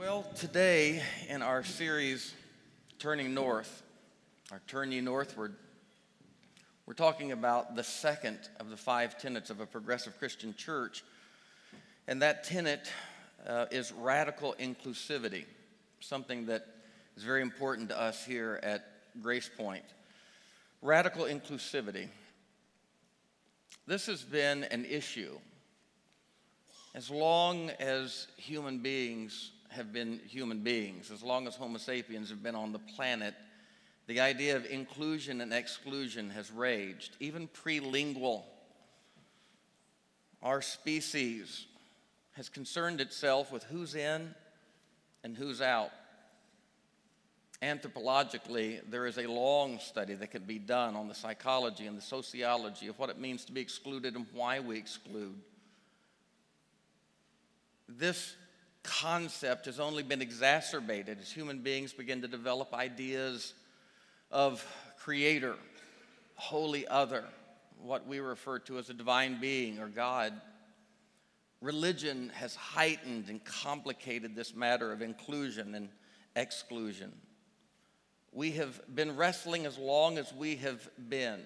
Well, today in our series, Turning North, or Turn Northward, we're talking about the second of the five tenets of a progressive Christian church. And that tenet uh, is radical inclusivity, something that is very important to us here at Grace Point. Radical inclusivity. This has been an issue as long as human beings have been human beings, as long as Homo sapiens have been on the planet, the idea of inclusion and exclusion has raged, even prelingual. Our species has concerned itself with who's in and who's out. Anthropologically, there is a long study that can be done on the psychology and the sociology of what it means to be excluded and why we exclude. This concept has only been exacerbated as human beings begin to develop ideas of creator, holy other, what we refer to as a divine being or God. Religion has heightened and complicated this matter of inclusion and exclusion. We have been wrestling as long as we have been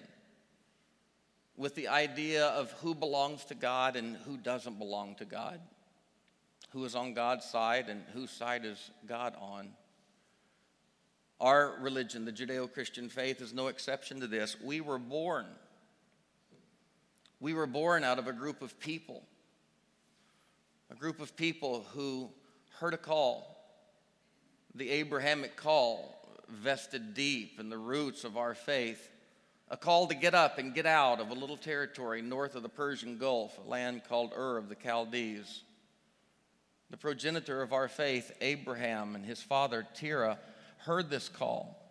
with the idea of who belongs to God and who doesn't belong to God who is on God's side and whose side is God on. Our religion, the Judeo Christian faith, is no exception to this. We were born. We were born out of a group of people, a group of people who heard a call, the Abrahamic call vested deep in the roots of our faith, a call to get up and get out of a little territory north of the Persian Gulf, a land called Ur of the Chaldees. The progenitor of our faith, Abraham, and his father, Terah, heard this call.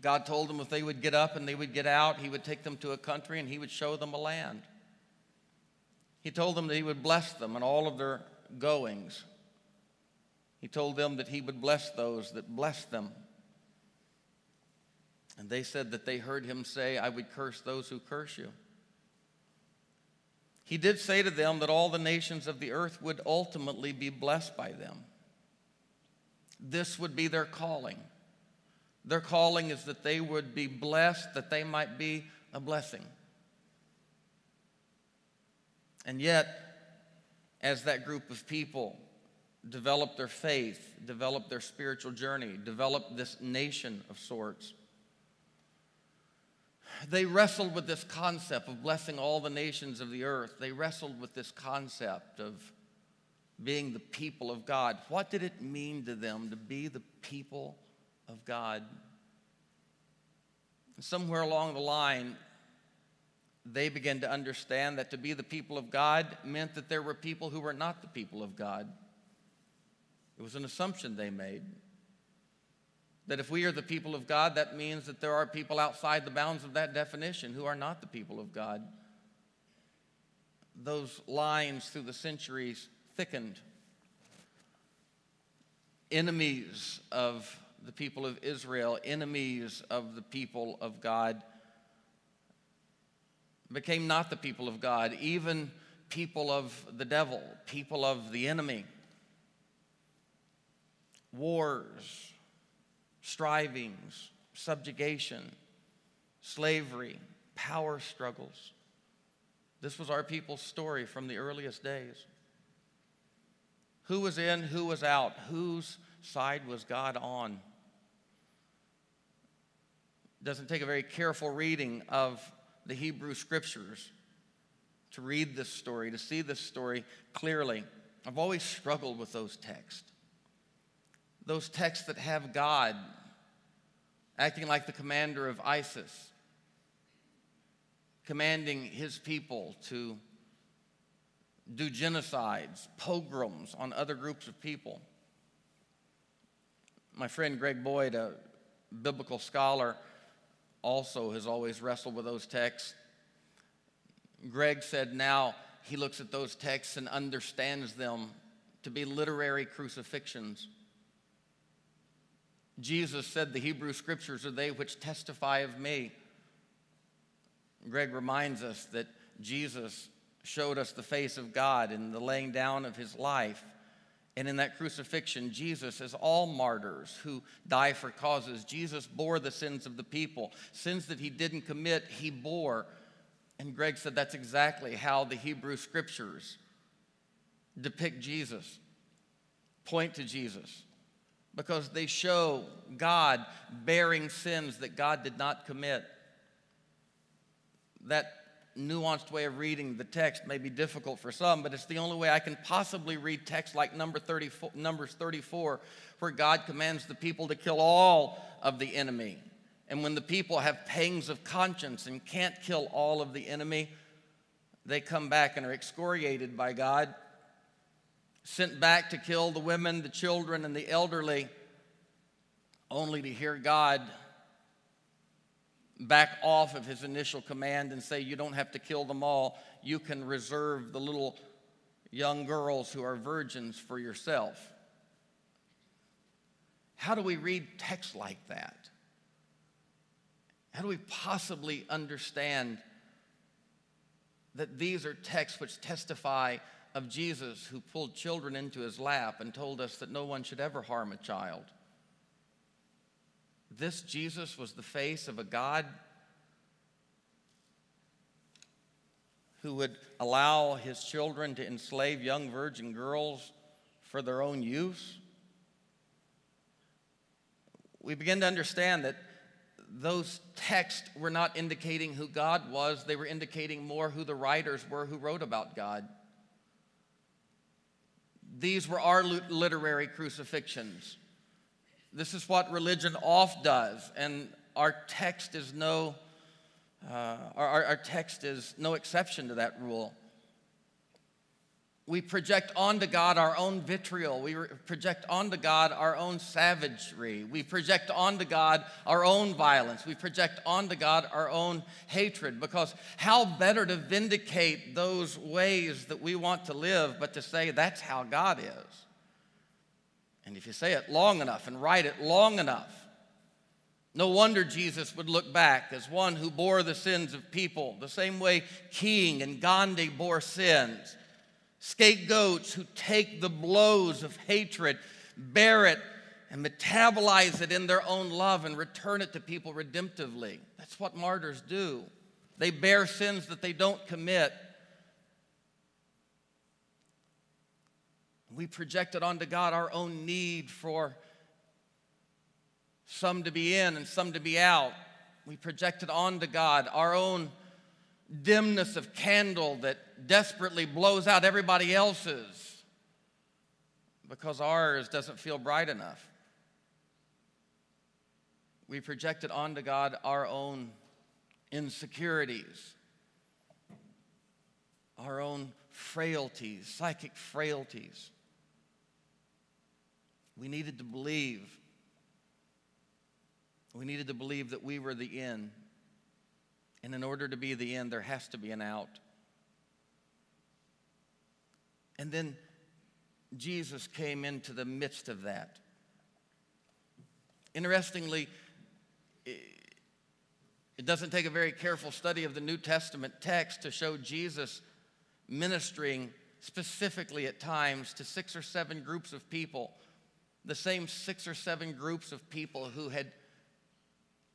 God told them if they would get up and they would get out, he would take them to a country and he would show them a land. He told them that he would bless them in all of their goings. He told them that he would bless those that blessed them. And they said that they heard him say, I would curse those who curse you. He did say to them that all the nations of the earth would ultimately be blessed by them. This would be their calling. Their calling is that they would be blessed, that they might be a blessing. And yet, as that group of people developed their faith, developed their spiritual journey, developed this nation of sorts, they wrestled with this concept of blessing all the nations of the earth. They wrestled with this concept of being the people of God. What did it mean to them to be the people of God? Somewhere along the line, they began to understand that to be the people of God meant that there were people who were not the people of God. It was an assumption they made. That if we are the people of God, that means that there are people outside the bounds of that definition who are not the people of God. Those lines through the centuries thickened. Enemies of the people of Israel, enemies of the people of God, became not the people of God, even people of the devil, people of the enemy. Wars, strivings, subjugation, slavery, power struggles. This was our people's story from the earliest days. Who was in, who was out, whose side was God on? It doesn't take a very careful reading of the Hebrew scriptures to read this story, to see this story clearly. I've always struggled with those texts those texts that have God acting like the commander of ISIS, commanding his people to do genocides, pogroms on other groups of people. My friend Greg Boyd, a biblical scholar, also has always wrestled with those texts. Greg said now he looks at those texts and understands them to be literary crucifixions. Jesus said, The Hebrew scriptures are they which testify of me. Greg reminds us that Jesus showed us the face of God in the laying down of his life And in that crucifixion, Jesus, as all martyrs who die for causes, Jesus bore the sins of the people. Sins that he didn't commit, he bore. And Greg said that's exactly how the Hebrew scriptures depict Jesus, point to Jesus, because they show God bearing sins that God did not commit. That nuanced way of reading the text may be difficult for some, but it's the only way I can possibly read text like number 34, Numbers 34, where God commands the people to kill all of the enemy. And when the people have pangs of conscience and can't kill all of the enemy, they come back and are excoriated by God, sent back to kill the women, the children, and the elderly, only to hear God back off of his initial command and say, You don't have to kill them all. You can reserve the little young girls who are virgins for yourself. How do we read text like that? How do we possibly understand that these are texts which testify of Jesus who pulled children into his lap and told us that no one should ever harm a child? This Jesus was the face of a God who would allow his children to enslave young virgin girls for their own use. We begin to understand that those texts were not indicating who God was, they were indicating more who the writers were who wrote about God. These were our literary crucifixions. This is what religion oft does, and our text is no, uh, our, our text is no exception to that rule. We project onto God our own vitriol. We project onto God our own savagery. We project onto God our own violence. We project onto God our own hatred. Because how better to vindicate those ways that we want to live but to say that's how God is? And if you say it long enough and write it long enough, no wonder Jesus would look back as one who bore the sins of people, the same way King and Gandhi bore sins. Scapegoats who take the blows of hatred, bear it, and metabolize it in their own love and return it to people redemptively. That's what martyrs do. They bear sins that they don't commit We projected onto God our own need for some to be in and some to be out. We projected onto God our own dimness of candle that desperately blows out everybody else's because ours doesn't feel bright enough. We projected onto God our own insecurities, our own frailties, psychic frailties. We needed to believe. We needed to believe that we were the end. And in order to be the end, there has to be an out. And then Jesus came into the midst of that. Interestingly, it doesn't take a very careful study of the New Testament text to show Jesus ministering specifically at times to six or seven groups of people the same six or seven groups of people who had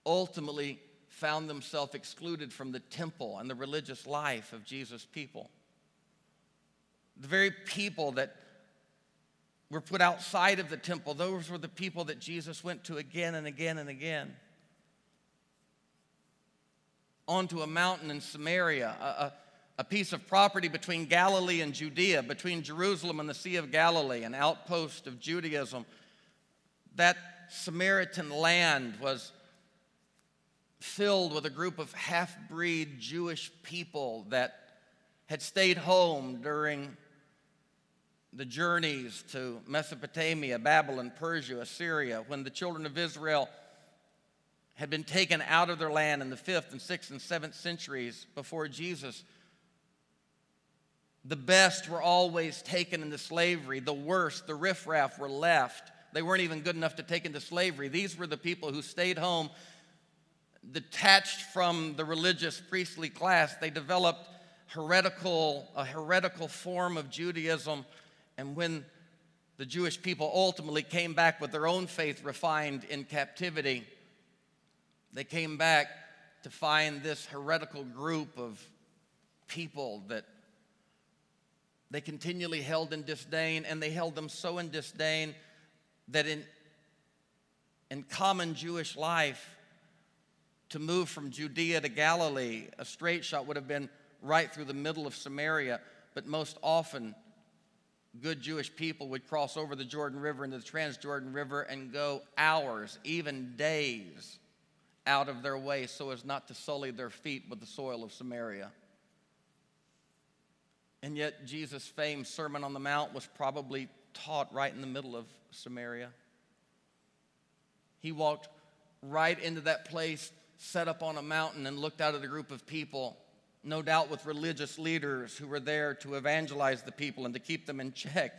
ultimately found themselves excluded from the temple and the religious life of Jesus' people. The very people that were put outside of the temple, those were the people that Jesus went to again and again and again. Onto a mountain in Samaria, a, a, a piece of property between Galilee and Judea, between Jerusalem and the Sea of Galilee, an outpost of Judaism that Samaritan land was filled with a group of half breed Jewish people that had stayed home during the journeys to Mesopotamia, Babylon, Persia, Assyria, when the children of Israel had been taken out of their land in the fifth and sixth and seventh centuries before Jesus. The best were always taken into slavery, the worst, the riffraff, were left. They weren't even good enough to take into slavery. These were the people who stayed home, detached from the religious priestly class. They developed heretical, a heretical form of Judaism. And when the Jewish people ultimately came back with their own faith refined in captivity. They came back to find this heretical group of people that they continually held in disdain, and they held them so in disdain that in, in common Jewish life, to move from Judea to Galilee, a straight shot would have been right through the middle of Samaria, but most often, good Jewish people would cross over the Jordan River into the Transjordan River and go hours, even days, out of their way so as not to sully their feet with the soil of Samaria. And yet, Jesus' famed Sermon on the Mount was probably taught right in the middle of Samaria. He walked right into that place, set up on a mountain, and looked out at a group of people, no doubt with religious leaders who were there to evangelize the people and to keep them in check.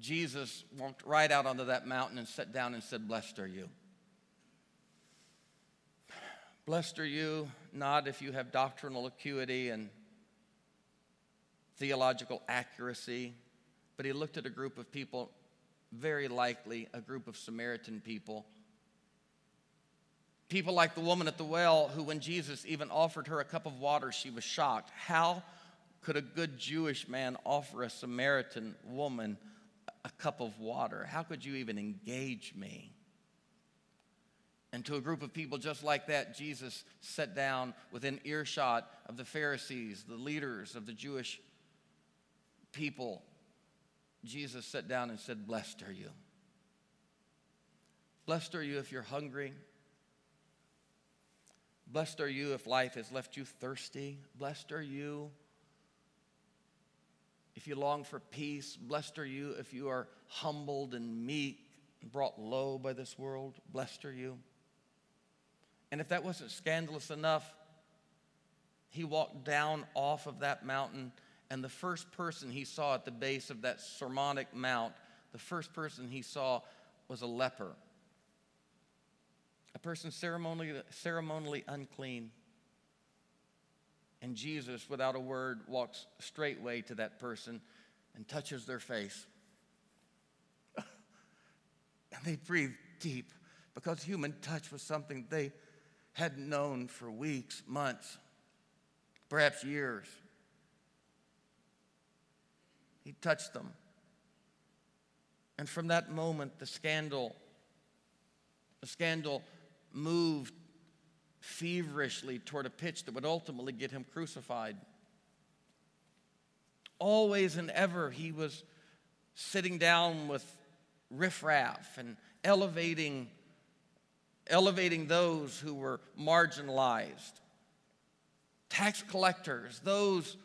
Jesus walked right out onto that mountain and sat down and said, Blessed are you. Blessed are you, not if you have doctrinal acuity and theological accuracy, but he looked at a group of people, very likely a group of Samaritan people. People like the woman at the well, who, when Jesus even offered her a cup of water, she was shocked. How could a good Jewish man offer a Samaritan woman a cup of water? How could you even engage me? And to a group of people just like that, Jesus sat down within earshot of the Pharisees, the leaders of the Jewish people, Jesus sat down and said, Blessed are you. Blessed are you if you're hungry. Blessed are you if life has left you thirsty. Blessed are you if you long for peace. Blessed are you if you are humbled and meek and brought low by this world. Blessed are you. And if that wasn't scandalous enough, he walked down off of that mountain and the first person he saw at the base of that sermonic mount, the first person he saw was a leper, a person ceremonially, ceremonially unclean. And Jesus, without a word, walks straightway to that person and touches their face. and they breathe deep because human touch was something they hadn't known for weeks, months, perhaps years. He touched them. And from that moment, the scandal, the scandal moved feverishly toward a pitch that would ultimately get him crucified. Always and ever, he was sitting down with riffraff and elevating, elevating those who were marginalized, tax collectors, those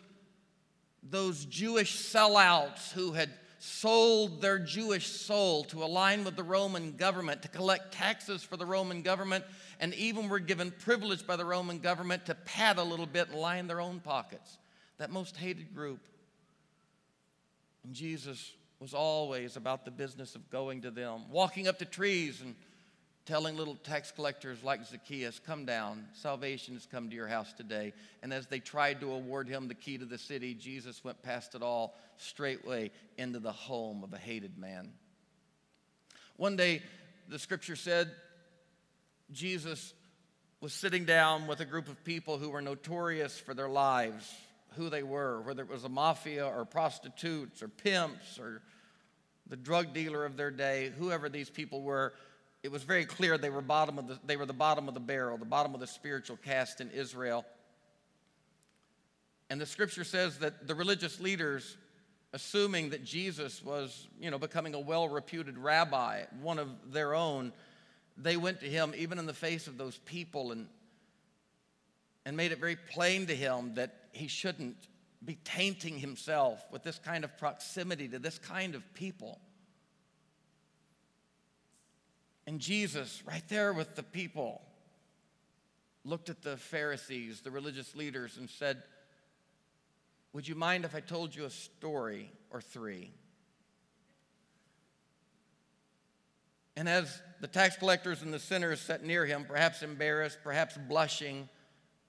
those Jewish sellouts who had sold their Jewish soul to align with the Roman government, to collect taxes for the Roman government, and even were given privilege by the Roman government to pad a little bit and line their own pockets. That most hated group. And Jesus was always about the business of going to them, walking up to trees and telling little tax collectors like Zacchaeus, Come down, salvation has come to your house today. And as they tried to award him the key to the city, Jesus went past it all straightway into the home of a hated man. One day, the scripture said Jesus was sitting down with a group of people who were notorious for their lives, who they were, whether it was a mafia or prostitutes or pimps or the drug dealer of their day, whoever these people were it was very clear they were, bottom of the, they were the bottom of the barrel, the bottom of the spiritual caste in Israel. And the scripture says that the religious leaders, assuming that Jesus was, you know, becoming a well-reputed rabbi, one of their own, they went to him even in the face of those people and, and made it very plain to him that he shouldn't be tainting himself with this kind of proximity to this kind of people. And Jesus, right there with the people, looked at the Pharisees, the religious leaders, and said, Would you mind if I told you a story or three? And as the tax collectors and the sinners sat near him, perhaps embarrassed, perhaps blushing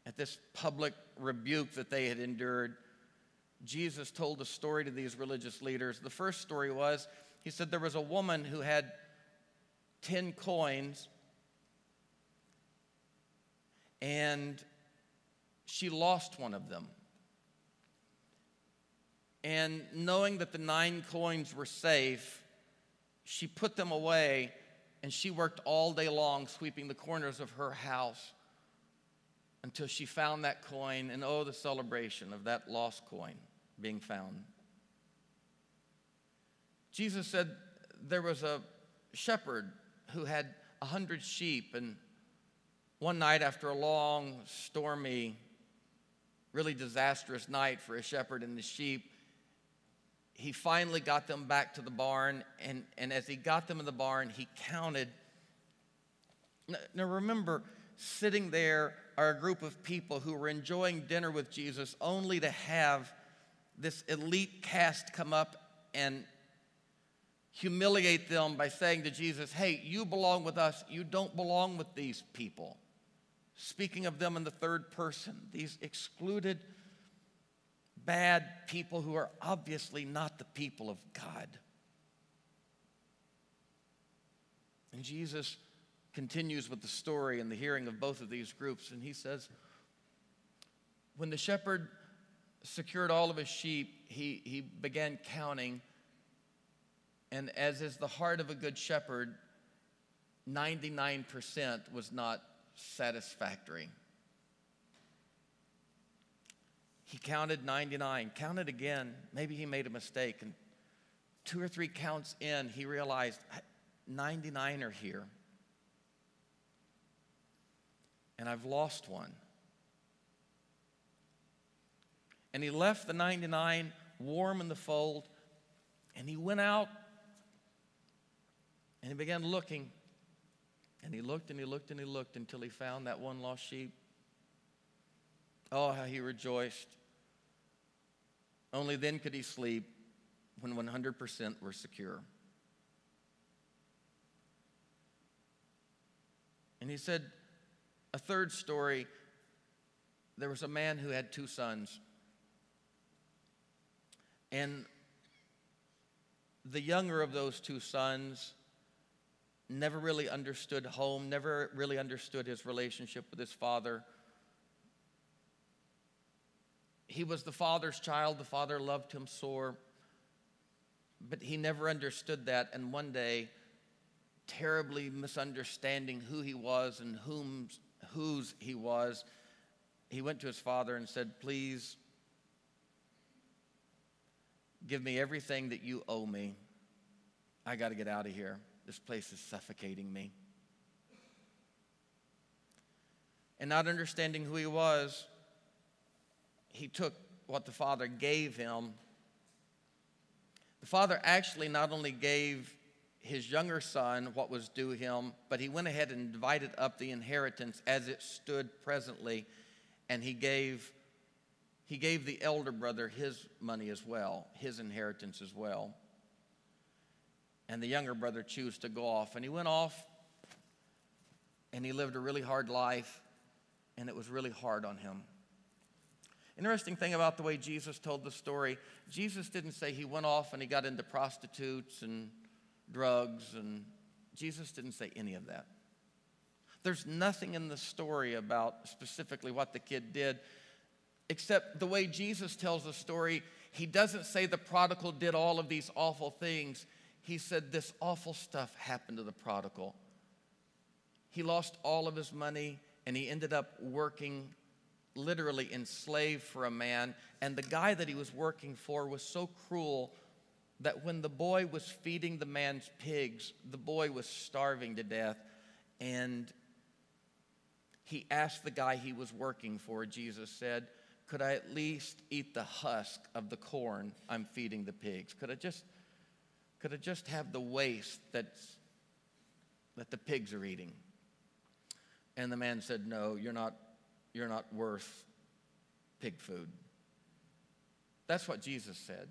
at this public rebuke that they had endured, Jesus told a story to these religious leaders. The first story was he said there was a woman who had 10 coins and she lost one of them. And knowing that the nine coins were safe, she put them away and she worked all day long sweeping the corners of her house until she found that coin. And oh, the celebration of that lost coin being found. Jesus said there was a shepherd who had a hundred sheep, and one night after a long, stormy, really disastrous night for a shepherd and the sheep, he finally got them back to the barn, and, and as he got them in the barn, he counted. Now, remember, sitting there are a group of people who were enjoying dinner with Jesus only to have this elite caste come up and humiliate them by saying to Jesus, Hey, you belong with us, you don't belong with these people. Speaking of them in the third person, these excluded, bad people who are obviously not the people of God. And Jesus continues with the story and the hearing of both of these groups, and he says, When the shepherd secured all of his sheep, he, he began counting. And as is the heart of a good shepherd, 99% was not satisfactory. He counted 99, counted again. Maybe he made a mistake. And two or three counts in, he realized 99 are here. And I've lost one. And he left the 99 warm in the fold, and he went out and he began looking. And he looked and he looked and he looked until he found that one lost sheep. Oh, how he rejoiced. Only then could he sleep when 100% were secure. And he said, a third story there was a man who had two sons. And the younger of those two sons never really understood home, never really understood his relationship with his father. He was the father's child, the father loved him sore, but he never understood that. And one day, terribly misunderstanding who he was and whom, whose he was, he went to his father and said, Please Give me everything that you owe me. I got to get out of here. This place is suffocating me. And not understanding who he was, he took what the father gave him. The father actually not only gave his younger son what was due him, but he went ahead and divided up the inheritance as it stood presently, and he gave he gave the elder brother his money as well, his inheritance as well. And the younger brother chose to go off. And he went off and he lived a really hard life, and it was really hard on him. Interesting thing about the way Jesus told the story Jesus didn't say he went off and he got into prostitutes and drugs, and Jesus didn't say any of that. There's nothing in the story about specifically what the kid did except the way Jesus tells the story, he doesn't say the prodigal did all of these awful things. He said this awful stuff happened to the prodigal. He lost all of his money and he ended up working literally enslaved for a man. And the guy that he was working for was so cruel that when the boy was feeding the man's pigs, the boy was starving to death. And he asked the guy he was working for, Jesus said, could I at least eat the husk of the corn I'm feeding the pigs? Could I just, could I just have the waste that's, that the pigs are eating? And the man said, No, you're not, you're not worth pig food. That's what Jesus said.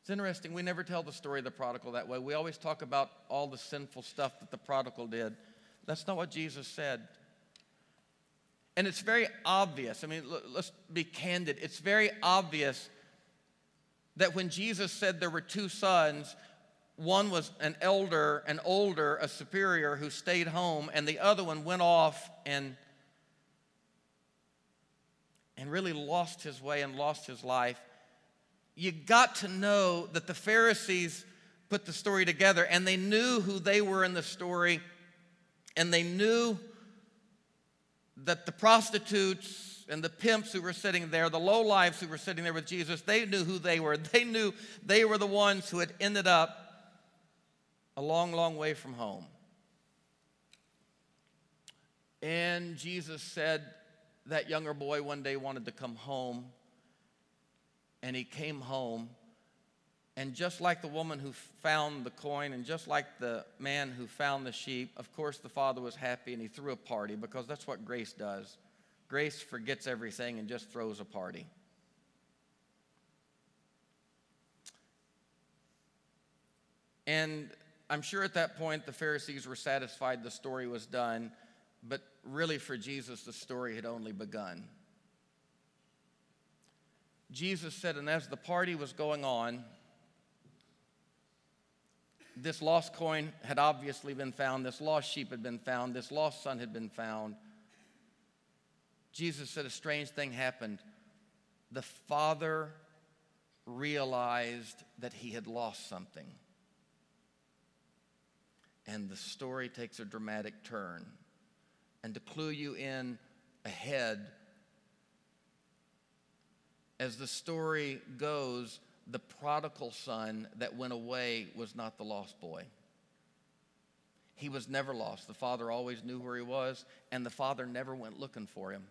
It's interesting, we never tell the story of the prodigal that way. We always talk about all the sinful stuff that the prodigal did. That's not what Jesus said. And it's very obvious. I mean, let's be candid. It's very obvious that when Jesus said there were two sons, one was an elder, an older, a superior who stayed home, and the other one went off and, and really lost his way and lost his life. You got to know that the Pharisees put the story together and they knew who they were in the story, and they knew that the prostitutes and the pimps who were sitting there, the low lives who were sitting there with Jesus, they knew who they were. They knew they were the ones who had ended up a long, long way from home. And Jesus said that younger boy one day wanted to come home, and he came home. And just like the woman who found the coin, and just like the man who found the sheep, of course, the father was happy and he threw a party because that's what grace does. Grace forgets everything and just throws a party. And I'm sure at that point the Pharisees were satisfied the story was done, but really for Jesus, the story had only begun. Jesus said, and as the party was going on, this lost coin had obviously been found, this lost sheep had been found, this lost son had been found. Jesus said a strange thing happened. The father realized that he had lost something and the story takes a dramatic turn. And to clue you in ahead, as the story goes, the prodigal son that went away was not the lost boy. He was never lost. The father always knew where he was, and the father never went looking for him.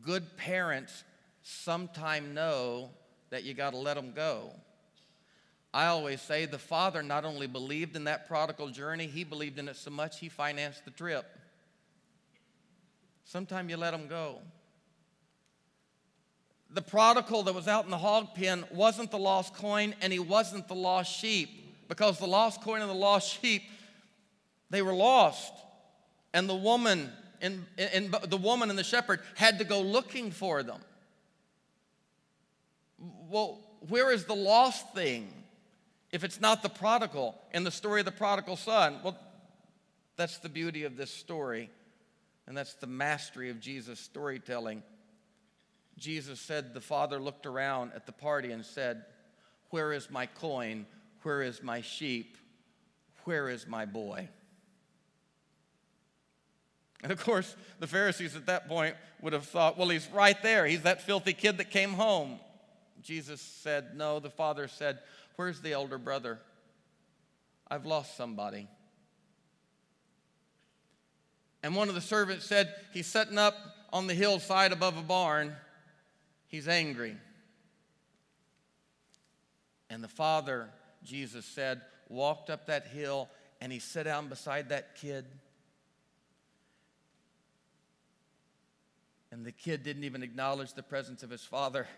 Good parents sometime know that you got to let them go. I always say the father not only believed in that prodigal journey, he believed in it so much he financed the trip. Sometimes you let them go. The prodigal that was out in the hog pen wasn't the lost coin and he wasn't the lost sheep because the lost coin and the lost sheep, they were lost. And the woman and, and the woman and the shepherd had to go looking for them. Well, where is the lost thing? if it's not the prodigal in the story of the prodigal son? Well, that's the beauty of this story, and that's the mastery of Jesus' storytelling. Jesus said, The father looked around at the party and said, Where is my coin? Where is my sheep? Where is my boy? And of course, the Pharisees at that point would have thought, Well, he's right there. He's that filthy kid that came home. Jesus said, No, the father said, Where's the elder brother? I've lost somebody. And one of the servants said, He's sitting up on the hillside above a barn. He's angry. And the father, Jesus said, walked up that hill and he sat down beside that kid. And the kid didn't even acknowledge the presence of his father.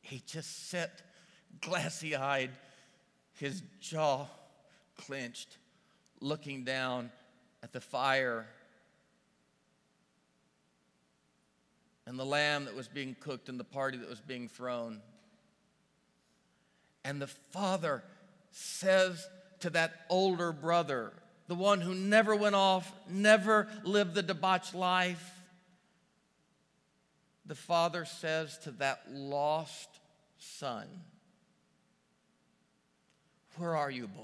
He just sat glassy eyed, his jaw clenched, looking down at the fire and the lamb that was being cooked and the party that was being thrown. And the father says to that older brother, the one who never went off, never lived the debauched life, the father says to that lost son, where are you, boy?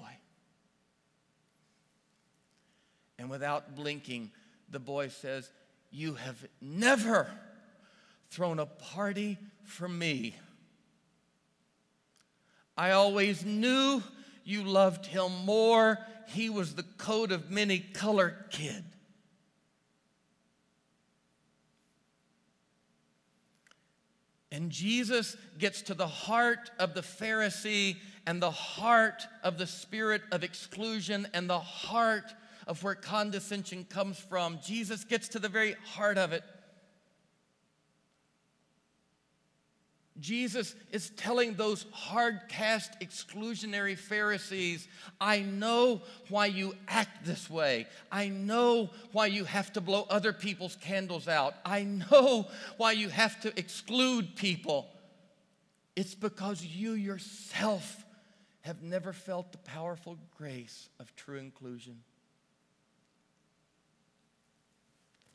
And without blinking, the boy says, You have never thrown a party for me. I always knew you loved him more. He was the coat of many color kid. And Jesus gets to the heart of the Pharisee and the heart of the spirit of exclusion and the heart of where condescension comes from. Jesus gets to the very heart of it. Jesus is telling those hard cast exclusionary Pharisees, I know why you act this way. I know why you have to blow other people's candles out. I know why you have to exclude people. It's because you yourself have never felt the powerful grace of true inclusion.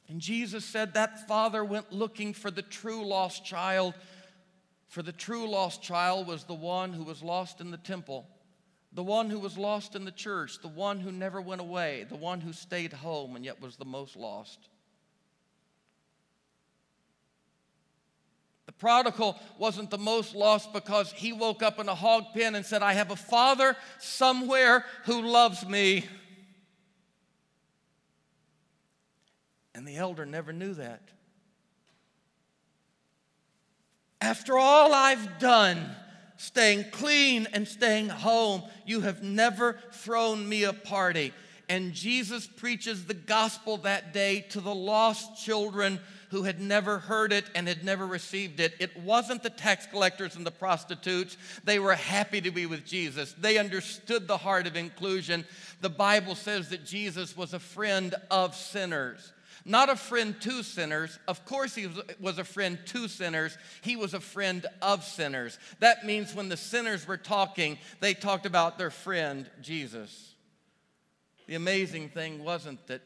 And Jesus said that father went looking for the true lost child, for the true lost child was the one who was lost in the temple, the one who was lost in the church, the one who never went away, the one who stayed home and yet was the most lost. The prodigal wasn't the most lost because he woke up in a hog pen and said, I have a father somewhere who loves me. And the elder never knew that. After all I've done, staying clean and staying home, you have never thrown me a party. And Jesus preaches the gospel that day to the lost children who had never heard it and had never received it. It wasn't the tax collectors and the prostitutes. They were happy to be with Jesus. They understood the heart of inclusion. The Bible says that Jesus was a friend of sinners not a friend to sinners. Of course, he was a friend to sinners. He was a friend of sinners. That means when the sinners were talking, they talked about their friend, Jesus. The amazing thing wasn't that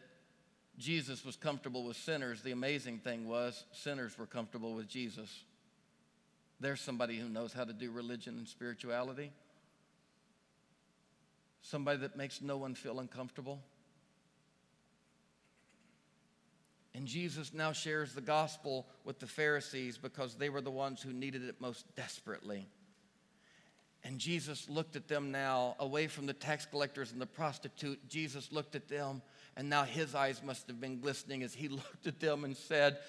Jesus was comfortable with sinners, the amazing thing was sinners were comfortable with Jesus. There's somebody who knows how to do religion and spirituality. Somebody that makes no one feel uncomfortable. And Jesus now shares the gospel with the Pharisees because they were the ones who needed it most desperately. And Jesus looked at them now, away from the tax collectors and the prostitute. Jesus looked at them, and now his eyes must have been glistening as he looked at them and said,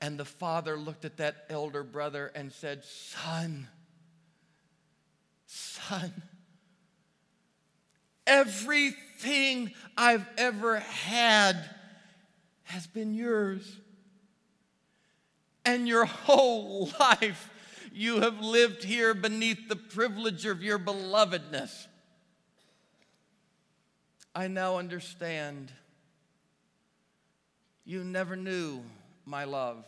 and the father looked at that elder brother and said, Son, son, everything I've ever had has been yours. And your whole life, you have lived here beneath the privilege of your belovedness. I now understand. You never knew my love.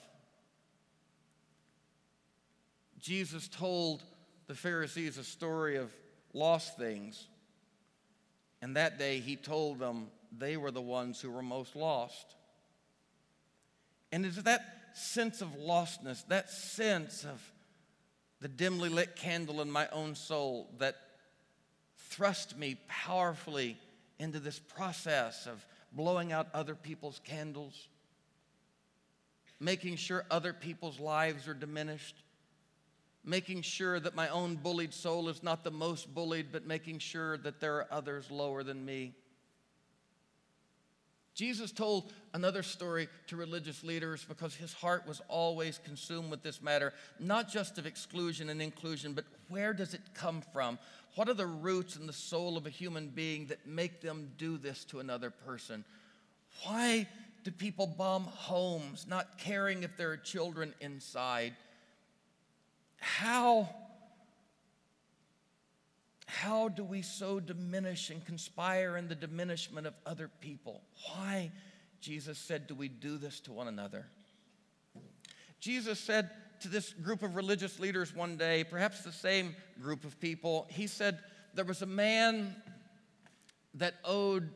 Jesus told the Pharisees a story of lost things. And that day he told them they were the ones who were most lost. And it's that sense of lostness, that sense of the dimly lit candle in my own soul that thrust me powerfully into this process of blowing out other people's candles, making sure other people's lives are diminished, making sure that my own bullied soul is not the most bullied, but making sure that there are others lower than me. Jesus told another story to religious leaders because his heart was always consumed with this matter, not just of exclusion and inclusion, but where does it come from? What are the roots in the soul of a human being that make them do this to another person? Why do people bomb homes, not caring if there are children inside? How how do we so diminish and conspire in the diminishment of other people? Why, Jesus said, do we do this to one another? Jesus said to this group of religious leaders one day, perhaps the same group of people, he said, There was a man that owed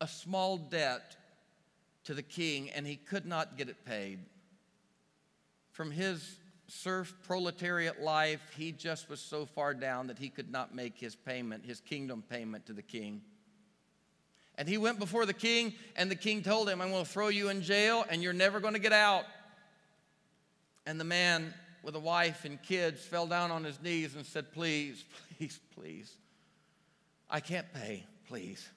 a small debt to the king and he could not get it paid. From his serf proletariat life, he just was so far down that he could not make his payment, his kingdom payment to the king. And he went before the king, and the king told him, I'm going to throw you in jail, and you're never going to get out. And the man with a wife and kids fell down on his knees and said, Please, please, please. I can't pay, please.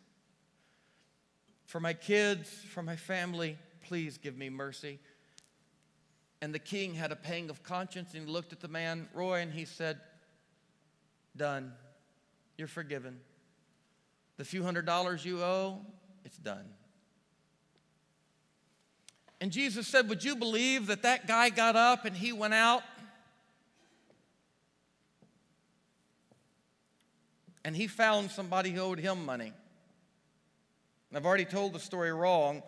For my kids, for my family, please give me mercy. And the king had a pang of conscience and he looked at the man, Roy, and he said, Done. You're forgiven. The few hundred dollars you owe, it's done. And Jesus said, Would you believe that that guy got up and he went out? And he found somebody who owed him money. I've already told the story wrong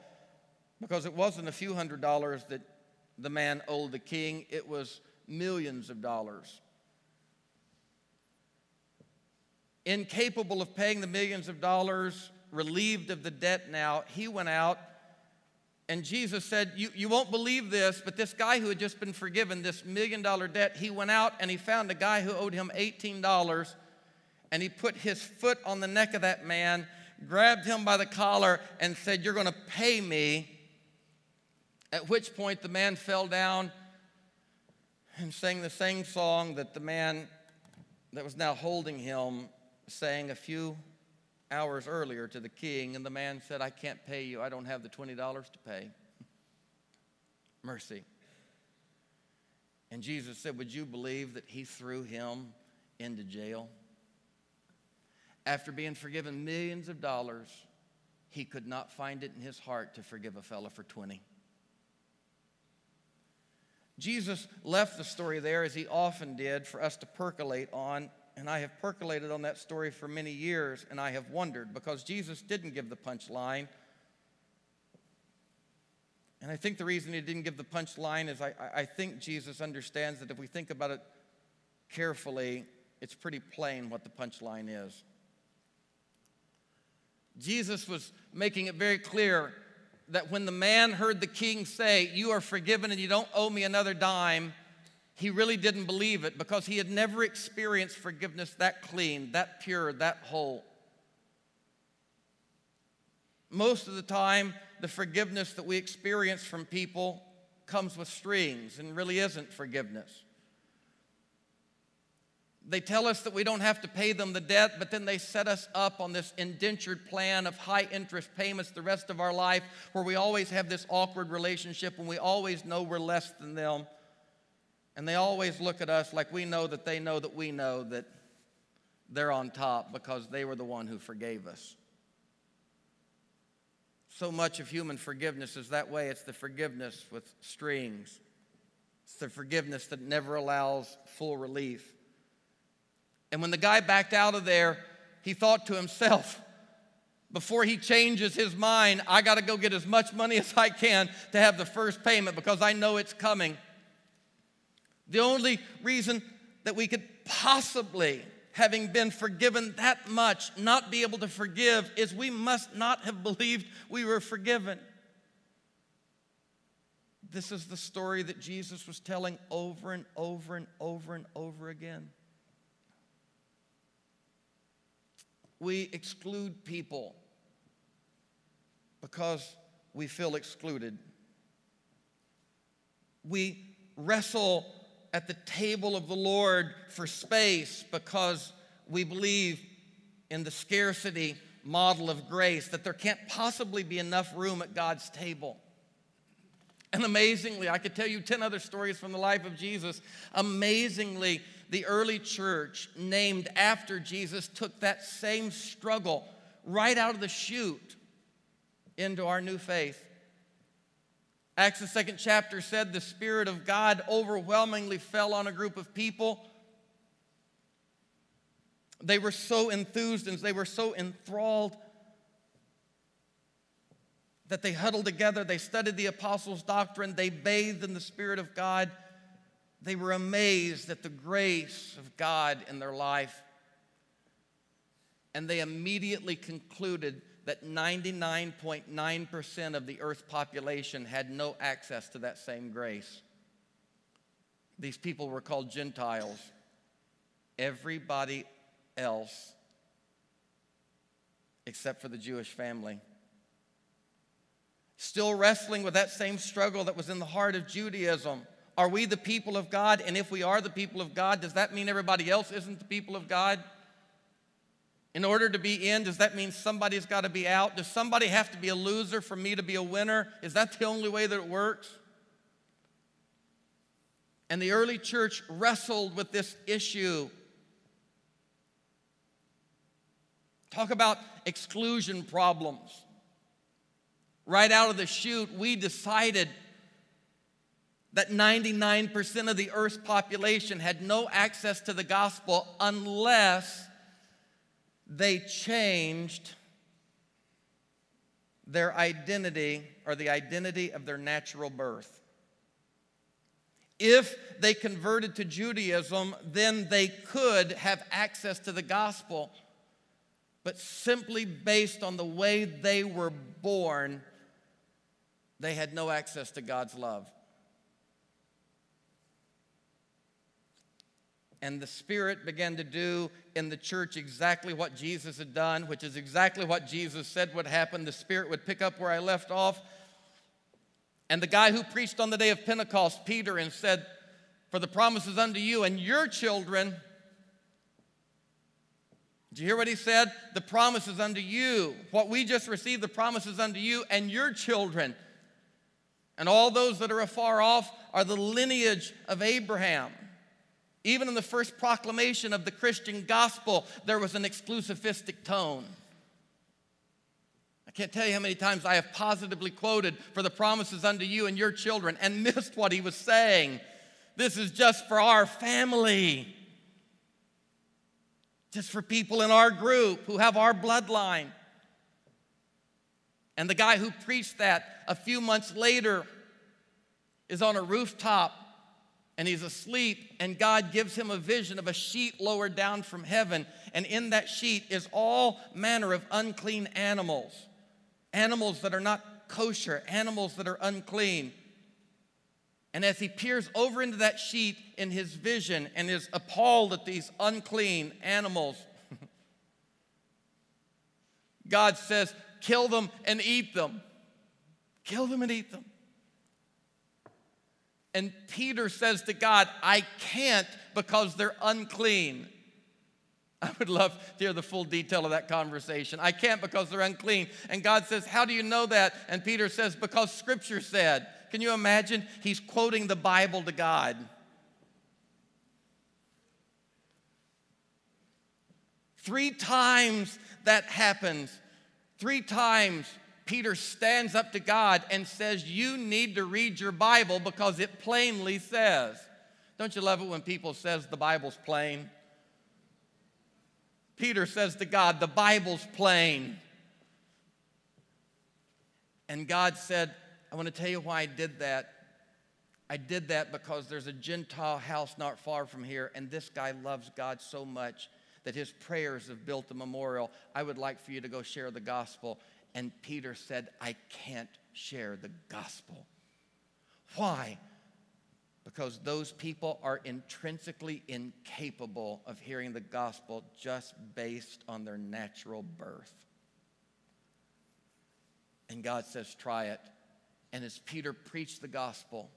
because it wasn't a few hundred dollars that the man owed the king, it was millions of dollars. incapable of paying the millions of dollars, relieved of the debt now, he went out and Jesus said, you, you won't believe this, but this guy who had just been forgiven this million dollar debt, he went out and he found a guy who owed him $18 and he put his foot on the neck of that man, grabbed him by the collar, and said, You're going to pay me. At which point the man fell down and sang the same song that the man that was now holding him sang a few hours earlier to the king, and the man said, I can't pay you. I don't have the $20 to pay. Mercy. And Jesus said, Would you believe that he threw him into jail? After being forgiven millions of dollars, he could not find it in his heart to forgive a fellow for 20. Jesus left the story there, as he often did, for us to percolate on and I have percolated on that story for many years, and I have wondered because Jesus didn't give the punchline. And I think the reason he didn't give the punchline is I, I think Jesus understands that if we think about it carefully, it's pretty plain what the punchline is. Jesus was making it very clear that when the man heard the king say, You are forgiven and you don't owe me another dime, he really didn't believe it because he had never experienced forgiveness that clean, that pure, that whole. Most of the time, the forgiveness that we experience from people comes with strings and really isn't forgiveness. They tell us that we don't have to pay them the debt, but then they set us up on this indentured plan of high interest payments the rest of our life where we always have this awkward relationship and we always know we're less than them. And they always look at us like we know that they know that we know that they're on top because they were the one who forgave us. So much of human forgiveness is that way. It's the forgiveness with strings, it's the forgiveness that never allows full relief. And when the guy backed out of there, he thought to himself, before he changes his mind, I got to go get as much money as I can to have the first payment because I know it's coming. The only reason that we could possibly, having been forgiven that much, not be able to forgive is we must not have believed we were forgiven. This is the story that Jesus was telling over and over and over and over again. We exclude people because we feel excluded. We wrestle at the table of the Lord for space because we believe in the scarcity model of grace, that there can't possibly be enough room at God's table. And amazingly, I could tell you 10 other stories from the life of Jesus. Amazingly, the early church, named after Jesus, took that same struggle right out of the chute into our new faith. Acts, the second chapter said the Spirit of God overwhelmingly fell on a group of people. They were so enthused and they were so enthralled that they huddled together, they studied the apostles' doctrine, they bathed in the Spirit of God. They were amazed at the grace of God in their life. And they immediately concluded that 99.9% of the earth population had no access to that same grace. These people were called Gentiles. Everybody else, except for the Jewish family, still wrestling with that same struggle that was in the heart of Judaism. Are we the people of God? And if we are the people of God, does that mean everybody else isn't the people of God? In order to be in, does that mean somebody's got to be out? Does somebody have to be a loser for me to be a winner? Is that the only way that it works? And the early church wrestled with this issue. Talk about exclusion problems. Right out of the chute, we decided that 99% of the earth's population had no access to the gospel unless they changed their identity or the identity of their natural birth. If they converted to Judaism, then they could have access to the gospel. but simply based on the way they were born, they had no access to God's love. And the Spirit began to do in the church exactly what Jesus had done, which is exactly what Jesus said would happen. The Spirit would pick up where I left off. And the guy who preached on the day of Pentecost, Peter, and said, For the promises unto you and your children did you hear what he said? The promises unto you. What we just received, the promises unto you and your children. And all those that are afar off are the lineage of Abraham. Even in the first proclamation of the Christian gospel, there was an exclusivistic tone. I can't tell you how many times I have positively quoted for the promises unto you and your children and missed what he was saying. This is just for our family just for people in our group who have our bloodline. And the guy who preached that a few months later is on a rooftop and he's asleep, and God gives him a vision of a sheet lowered down from heaven. And in that sheet is all manner of unclean animals animals that are not kosher, animals that are unclean. And as he peers over into that sheet in his vision and is appalled at these unclean animals, God says, Kill them and eat them. Kill them and eat them. And Peter says to God, I can't because they're unclean. I would love to hear the full detail of that conversation. I can't because they're unclean. And God says, How do you know that? And Peter says, Because Scripture said. Can you imagine? He's quoting the Bible to God. Three times that happens. Three times Peter stands up to God and says, You need to read your Bible because it plainly says. Don't you love it when people says the Bible's plain? Peter says to God, The Bible's plain. And God said, I want to tell you why I did that. I did that because there's a Gentile house not far from here, and this guy loves God so much that his prayers have built a memorial. I would like for you to go share the gospel. And Peter said, I can't share the gospel. Why? Because those people are intrinsically incapable of hearing the gospel just based on their natural birth. And God says, try it. And as Peter preached the gospel,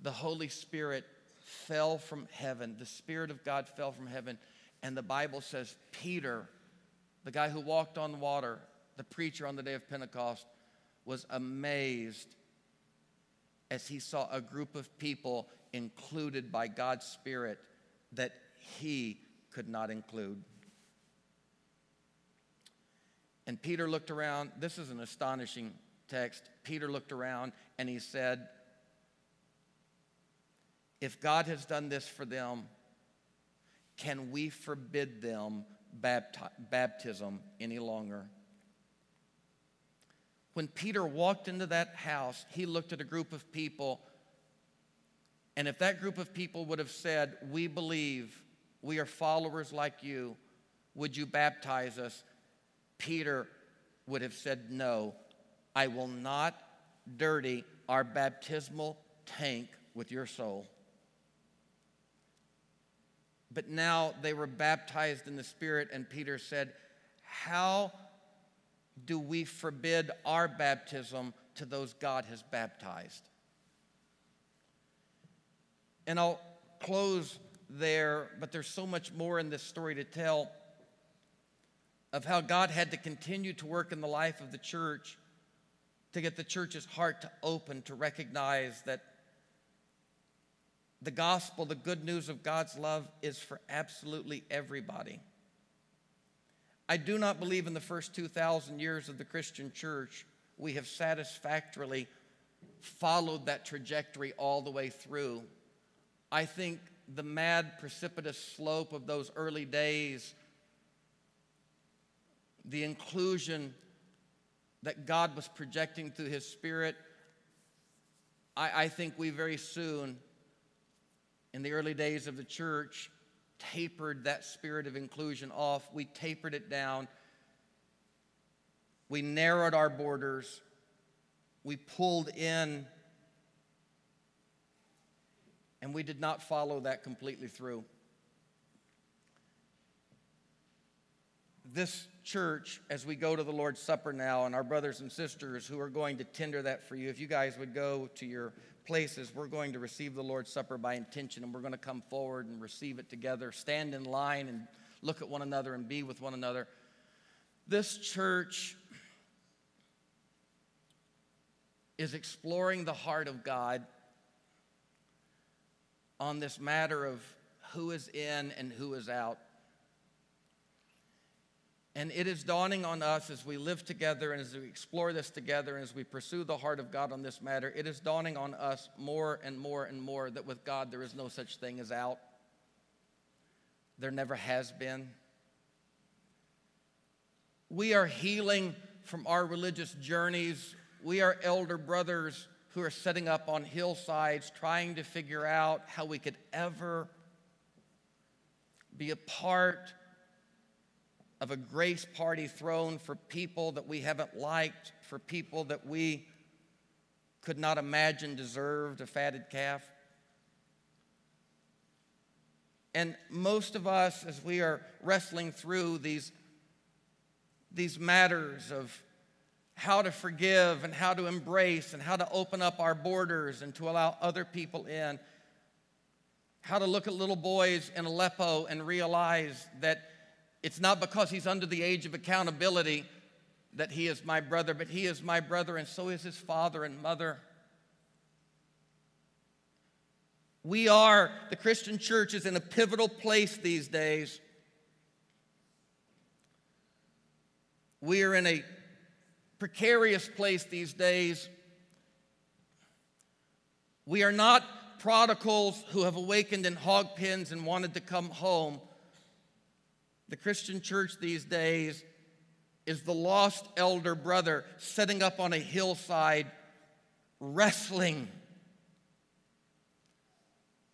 the Holy Spirit fell from heaven. The Spirit of God fell from heaven. And the Bible says, Peter, the guy who walked on water, the preacher on the day of Pentecost, was amazed as he saw a group of people included by God's Spirit that he could not include. And Peter looked around. This is an astonishing text. Peter looked around and he said, If God has done this for them, can we forbid them baptism any longer? When Peter walked into that house, he looked at a group of people. And if that group of people would have said, We believe, we are followers like you, would you baptize us? Peter would have said, No, I will not dirty our baptismal tank with your soul. But now they were baptized in the Spirit, and Peter said, How do we forbid our baptism to those God has baptized? And I'll close there, but there's so much more in this story to tell of how God had to continue to work in the life of the church to get the church's heart to open to recognize that the gospel, the good news of God's love, is for absolutely everybody. I do not believe in the first 2,000 years of the Christian church we have satisfactorily followed that trajectory all the way through. I think the mad, precipitous slope of those early days the inclusion that God was projecting through His Spirit, I, I think we very soon, in the early days of the church, tapered that spirit of inclusion off. We tapered it down. We narrowed our borders. We pulled in. And we did not follow that completely through. This church, as we go to the Lord's Supper now, and our brothers and sisters who are going to tender that for you, if you guys would go to your places, we're going to receive the Lord's Supper by intention, and we're going to come forward and receive it together, stand in line and look at one another and be with one another. This church is exploring the heart of God on this matter of who is in and who is out. And it is dawning on us as we live together and as we explore this together and as we pursue the heart of God on this matter, it is dawning on us more and more and more that with God there is no such thing as out. There never has been. We are healing from our religious journeys. We are elder brothers who are setting up on hillsides trying to figure out how we could ever be a part of a grace party thrown for people that we haven't liked, for people that we could not imagine deserved a fatted calf. And most of us, as we are wrestling through these, these matters of how to forgive and how to embrace and how to open up our borders and to allow other people in, how to look at little boys in Aleppo and realize that it's not because he's under the age of accountability that he is my brother, but he is my brother, and so is his father and mother. We are, the Christian church is in a pivotal place these days. We are in a precarious place these days. We are not prodigals who have awakened in hog pens and wanted to come home. The Christian church these days is the lost elder brother sitting up on a hillside wrestling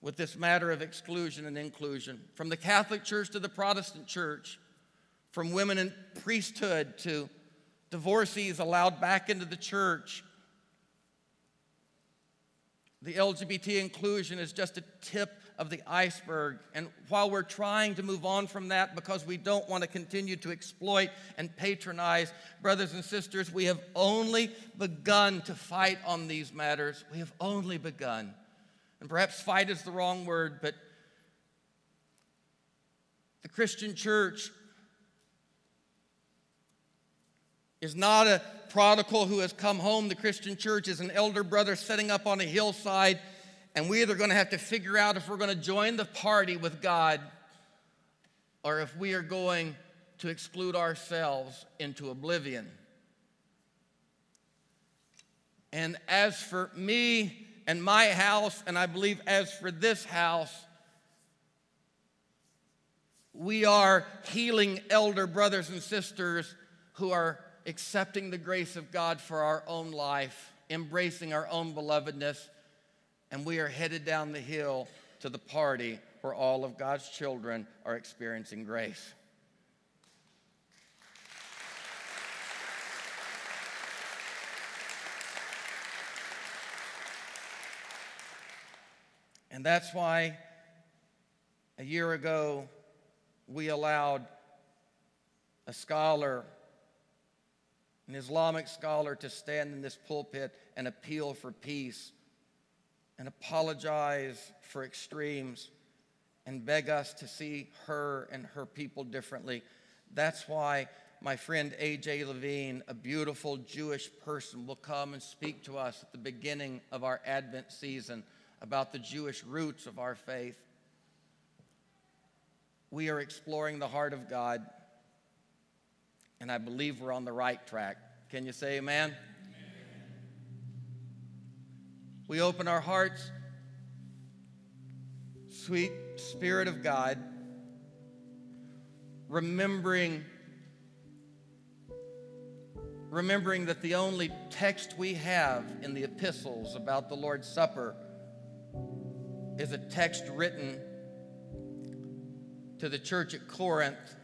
with this matter of exclusion and inclusion. From the Catholic Church to the Protestant Church, from women in priesthood to divorcees allowed back into the church. The LGBT inclusion is just a tip of the iceberg. And while we're trying to move on from that because we don't want to continue to exploit and patronize, brothers and sisters, we have only begun to fight on these matters. We have only begun. And perhaps fight is the wrong word, but the Christian church is not a prodigal who has come home. The Christian church is an elder brother setting up on a hillside and we're either going to have to figure out if we're going to join the party with God or if we are going to exclude ourselves into oblivion. And as for me and my house, and I believe as for this house, we are healing elder brothers and sisters who are accepting the grace of God for our own life, embracing our own belovedness and we are headed down the hill to the party where all of God's children are experiencing grace. And that's why a year ago we allowed a scholar, an Islamic scholar, to stand in this pulpit and appeal for peace and apologize for extremes and beg us to see her and her people differently. That's why my friend A.J. Levine, a beautiful Jewish person, will come and speak to us at the beginning of our Advent season about the Jewish roots of our faith. We are exploring the heart of God, and I believe we're on the right track. Can you say amen? We open our hearts, sweet Spirit of God, remembering remembering that the only text we have in the epistles about the Lord's Supper is a text written to the church at Corinth.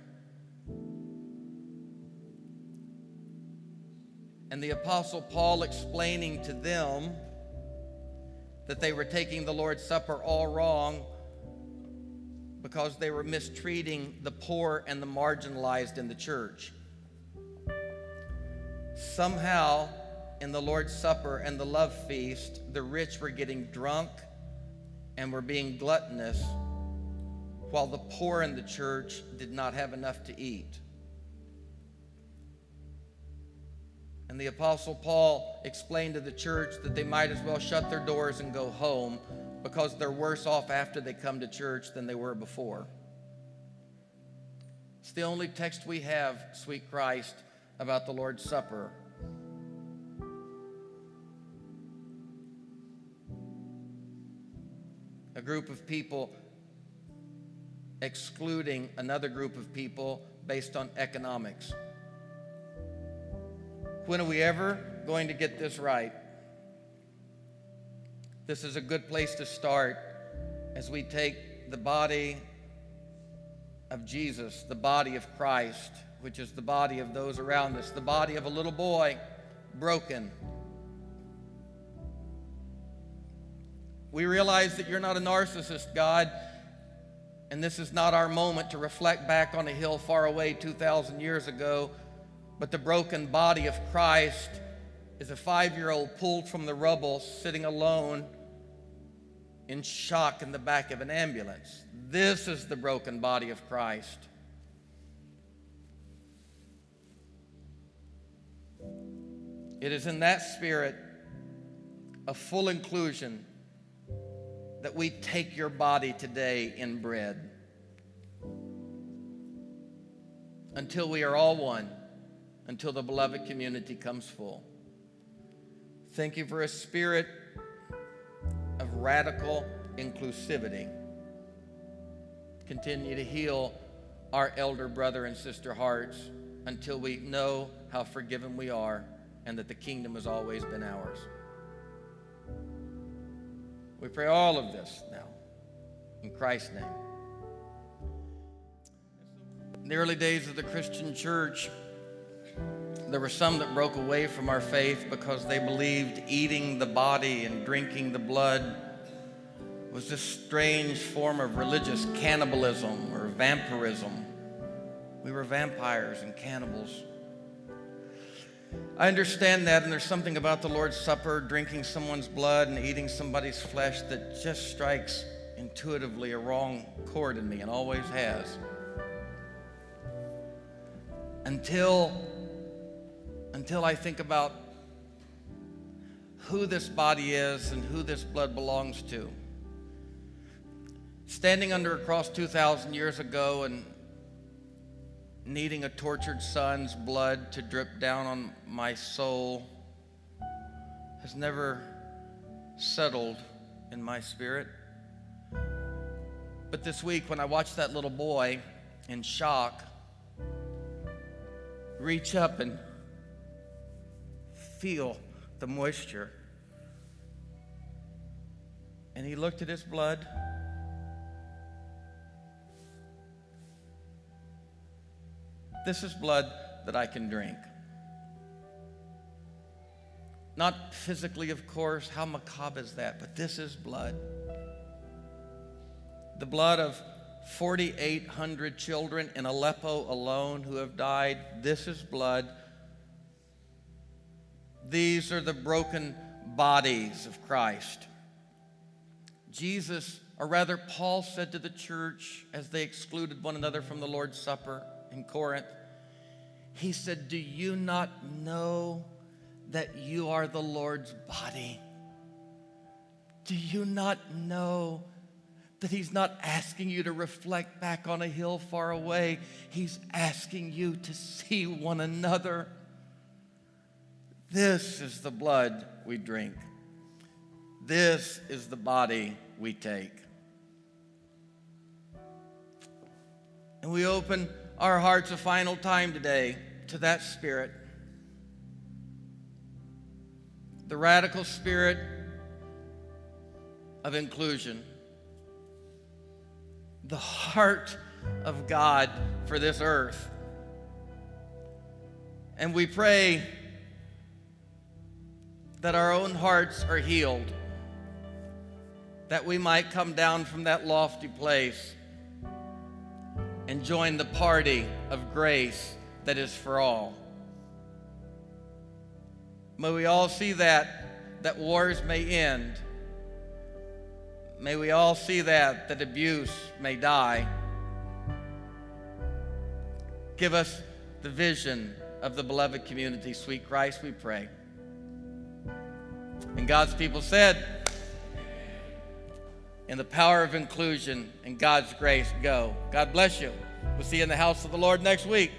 And the Apostle Paul explaining to them that they were taking the Lord's Supper all wrong because they were mistreating the poor and the marginalized in the church. Somehow, in the Lord's Supper and the love feast, the rich were getting drunk and were being gluttonous, while the poor in the church did not have enough to eat. And the Apostle Paul explained to the church that they might as well shut their doors and go home because they're worse off after they come to church than they were before. It's the only text we have, sweet Christ, about the Lord's Supper. A group of people excluding another group of people based on economics. When are we ever going to get this right? This is a good place to start as we take the body of Jesus, the body of Christ, which is the body of those around us, the body of a little boy broken. We realize that you're not a narcissist, God, and this is not our moment to reflect back on a hill far away 2,000 years ago but the broken body of Christ is a five year old pulled from the rubble, sitting alone in shock in the back of an ambulance. This is the broken body of Christ. It is in that spirit of full inclusion that we take your body today in bread until we are all one until the beloved community comes full. Thank you for a spirit of radical inclusivity. Continue to heal our elder brother and sister hearts until we know how forgiven we are and that the kingdom has always been ours. We pray all of this now in Christ's name. In the early days of the Christian church, there were some that broke away from our faith because they believed eating the body and drinking the blood was this strange form of religious cannibalism or vampirism. We were vampires and cannibals. I understand that, and there's something about the Lord's Supper, drinking someone's blood and eating somebody's flesh that just strikes intuitively a wrong chord in me and always has. Until until I think about who this body is and who this blood belongs to. Standing under a cross 2,000 years ago and needing a tortured son's blood to drip down on my soul has never settled in my spirit. But this week, when I watched that little boy in shock reach up and feel the moisture. And he looked at his blood. This is blood that I can drink. Not physically, of course. How macabre is that? But this is blood. The blood of 4,800 children in Aleppo alone who have died. This is blood these are the broken bodies of Christ. Jesus, or rather, Paul said to the church as they excluded one another from the Lord's Supper in Corinth, he said, Do you not know that you are the Lord's body? Do you not know that He's not asking you to reflect back on a hill far away? He's asking you to see one another. This is the blood we drink. This is the body we take. And we open our hearts a final time today to that spirit. The radical spirit of inclusion. The heart of God for this earth. And we pray that our own hearts are healed, that we might come down from that lofty place and join the party of grace that is for all. May we all see that, that wars may end. May we all see that, that abuse may die. Give us the vision of the beloved community. Sweet Christ, we pray. And God's people said, in the power of inclusion and God's grace, go. God bless you. We'll see you in the house of the Lord next week.